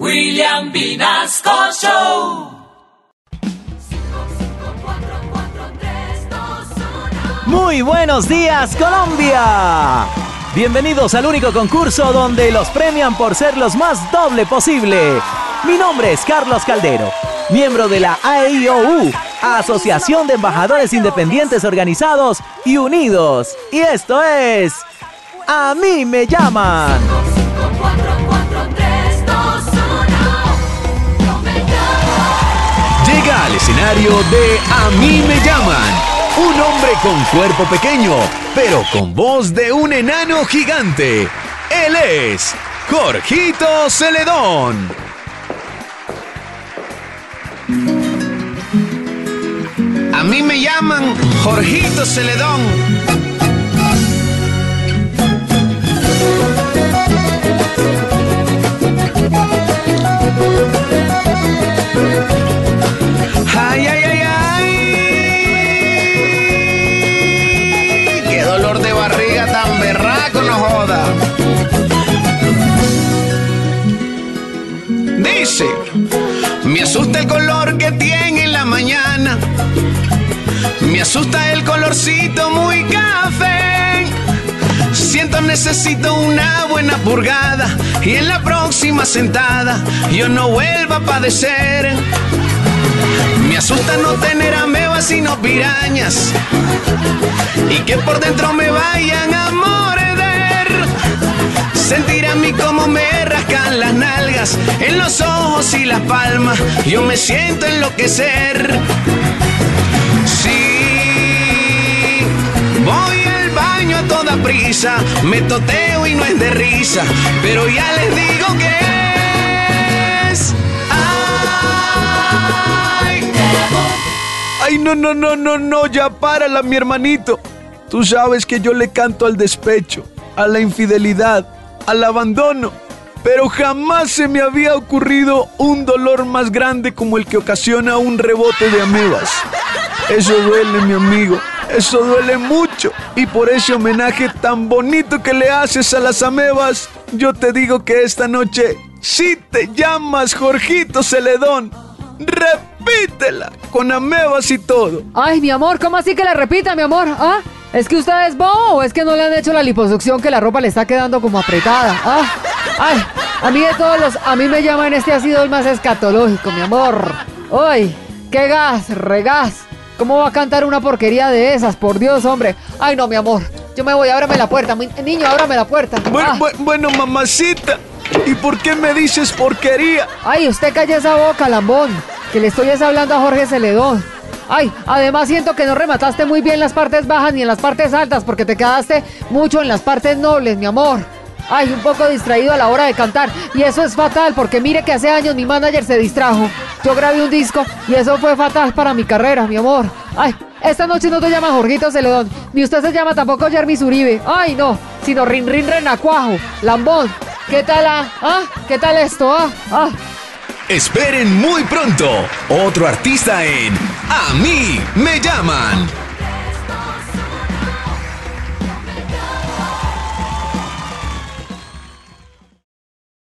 William Vinasco Show. Muy buenos días Colombia. Bienvenidos al único concurso donde los premian por ser los más doble posible. Mi nombre es Carlos Caldero, miembro de la AIOU, Asociación de Embajadores Independientes Organizados y Unidos. Y esto es... A mí me llaman. De A mí me llaman. Un hombre con cuerpo pequeño, pero con voz de un enano gigante. Él es Jorgito Celedón. A mí me llaman Jorgito Celedón. Me asusta el color que tiene en la mañana. Me asusta el colorcito muy café. Siento necesito una buena purgada y en la próxima sentada yo no vuelva a padecer. Me asusta no tener amebas sino pirañas y que por dentro me vayan a morder. Sentir a mí como me las nalgas en los ojos y las palmas. Yo me siento enloquecer. Sí, voy al baño a toda prisa, me toteo y no es de risa, pero ya les digo que es. Ay, Ay, no, no, no, no, no, ya párala, mi hermanito. Tú sabes que yo le canto al despecho, a la infidelidad, al abandono, pero jamás se me había ocurrido un dolor más grande como el que ocasiona un rebote de amebas. Eso duele, mi amigo, eso duele mucho. Y por ese homenaje tan bonito que le haces a las amebas, yo te digo que esta noche sí te llamas Jorgito Celedón. Repítela, con amebas y todo. Ay, mi amor, ¿cómo así que la repita, mi amor? ¿Ah? ¿Es que usted es bobo o es que no le han hecho la liposucción que la ropa le está quedando como apretada? ¿Ah? Ay, a mí de todos los, a mí me llaman este ha sido el más escatológico, mi amor. Ay, qué gas, regás. ¿Cómo va a cantar una porquería de esas? Por Dios, hombre. Ay, no, mi amor. Yo me voy, ábrame la puerta. Mi- niño, ábrame la puerta. Bueno, Ah. bu- bueno, mamacita, ¿y por qué me dices porquería? Ay, usted calla esa boca, lambón. Que le estoy es hablando a Jorge Celedón. Ay, además siento que no remataste muy bien las partes bajas ni en las partes altas porque te quedaste mucho en las partes nobles, mi amor. Ay, un poco distraído a la hora de cantar. Y eso es fatal porque mire que hace años mi manager se distrajo. Yo grabé un disco y eso fue fatal para mi carrera, mi amor. Ay, esta noche no te llama Jorgito Celedón. Ni usted se llama tampoco Jeremy Uribe. Ay, no, sino Rin Rin Renacuajo, lambón. ¿Qué tal, ah? ¿Ah? ¿Qué tal esto, ah? Ah. Esperen muy pronto otro artista en A mí me llaman.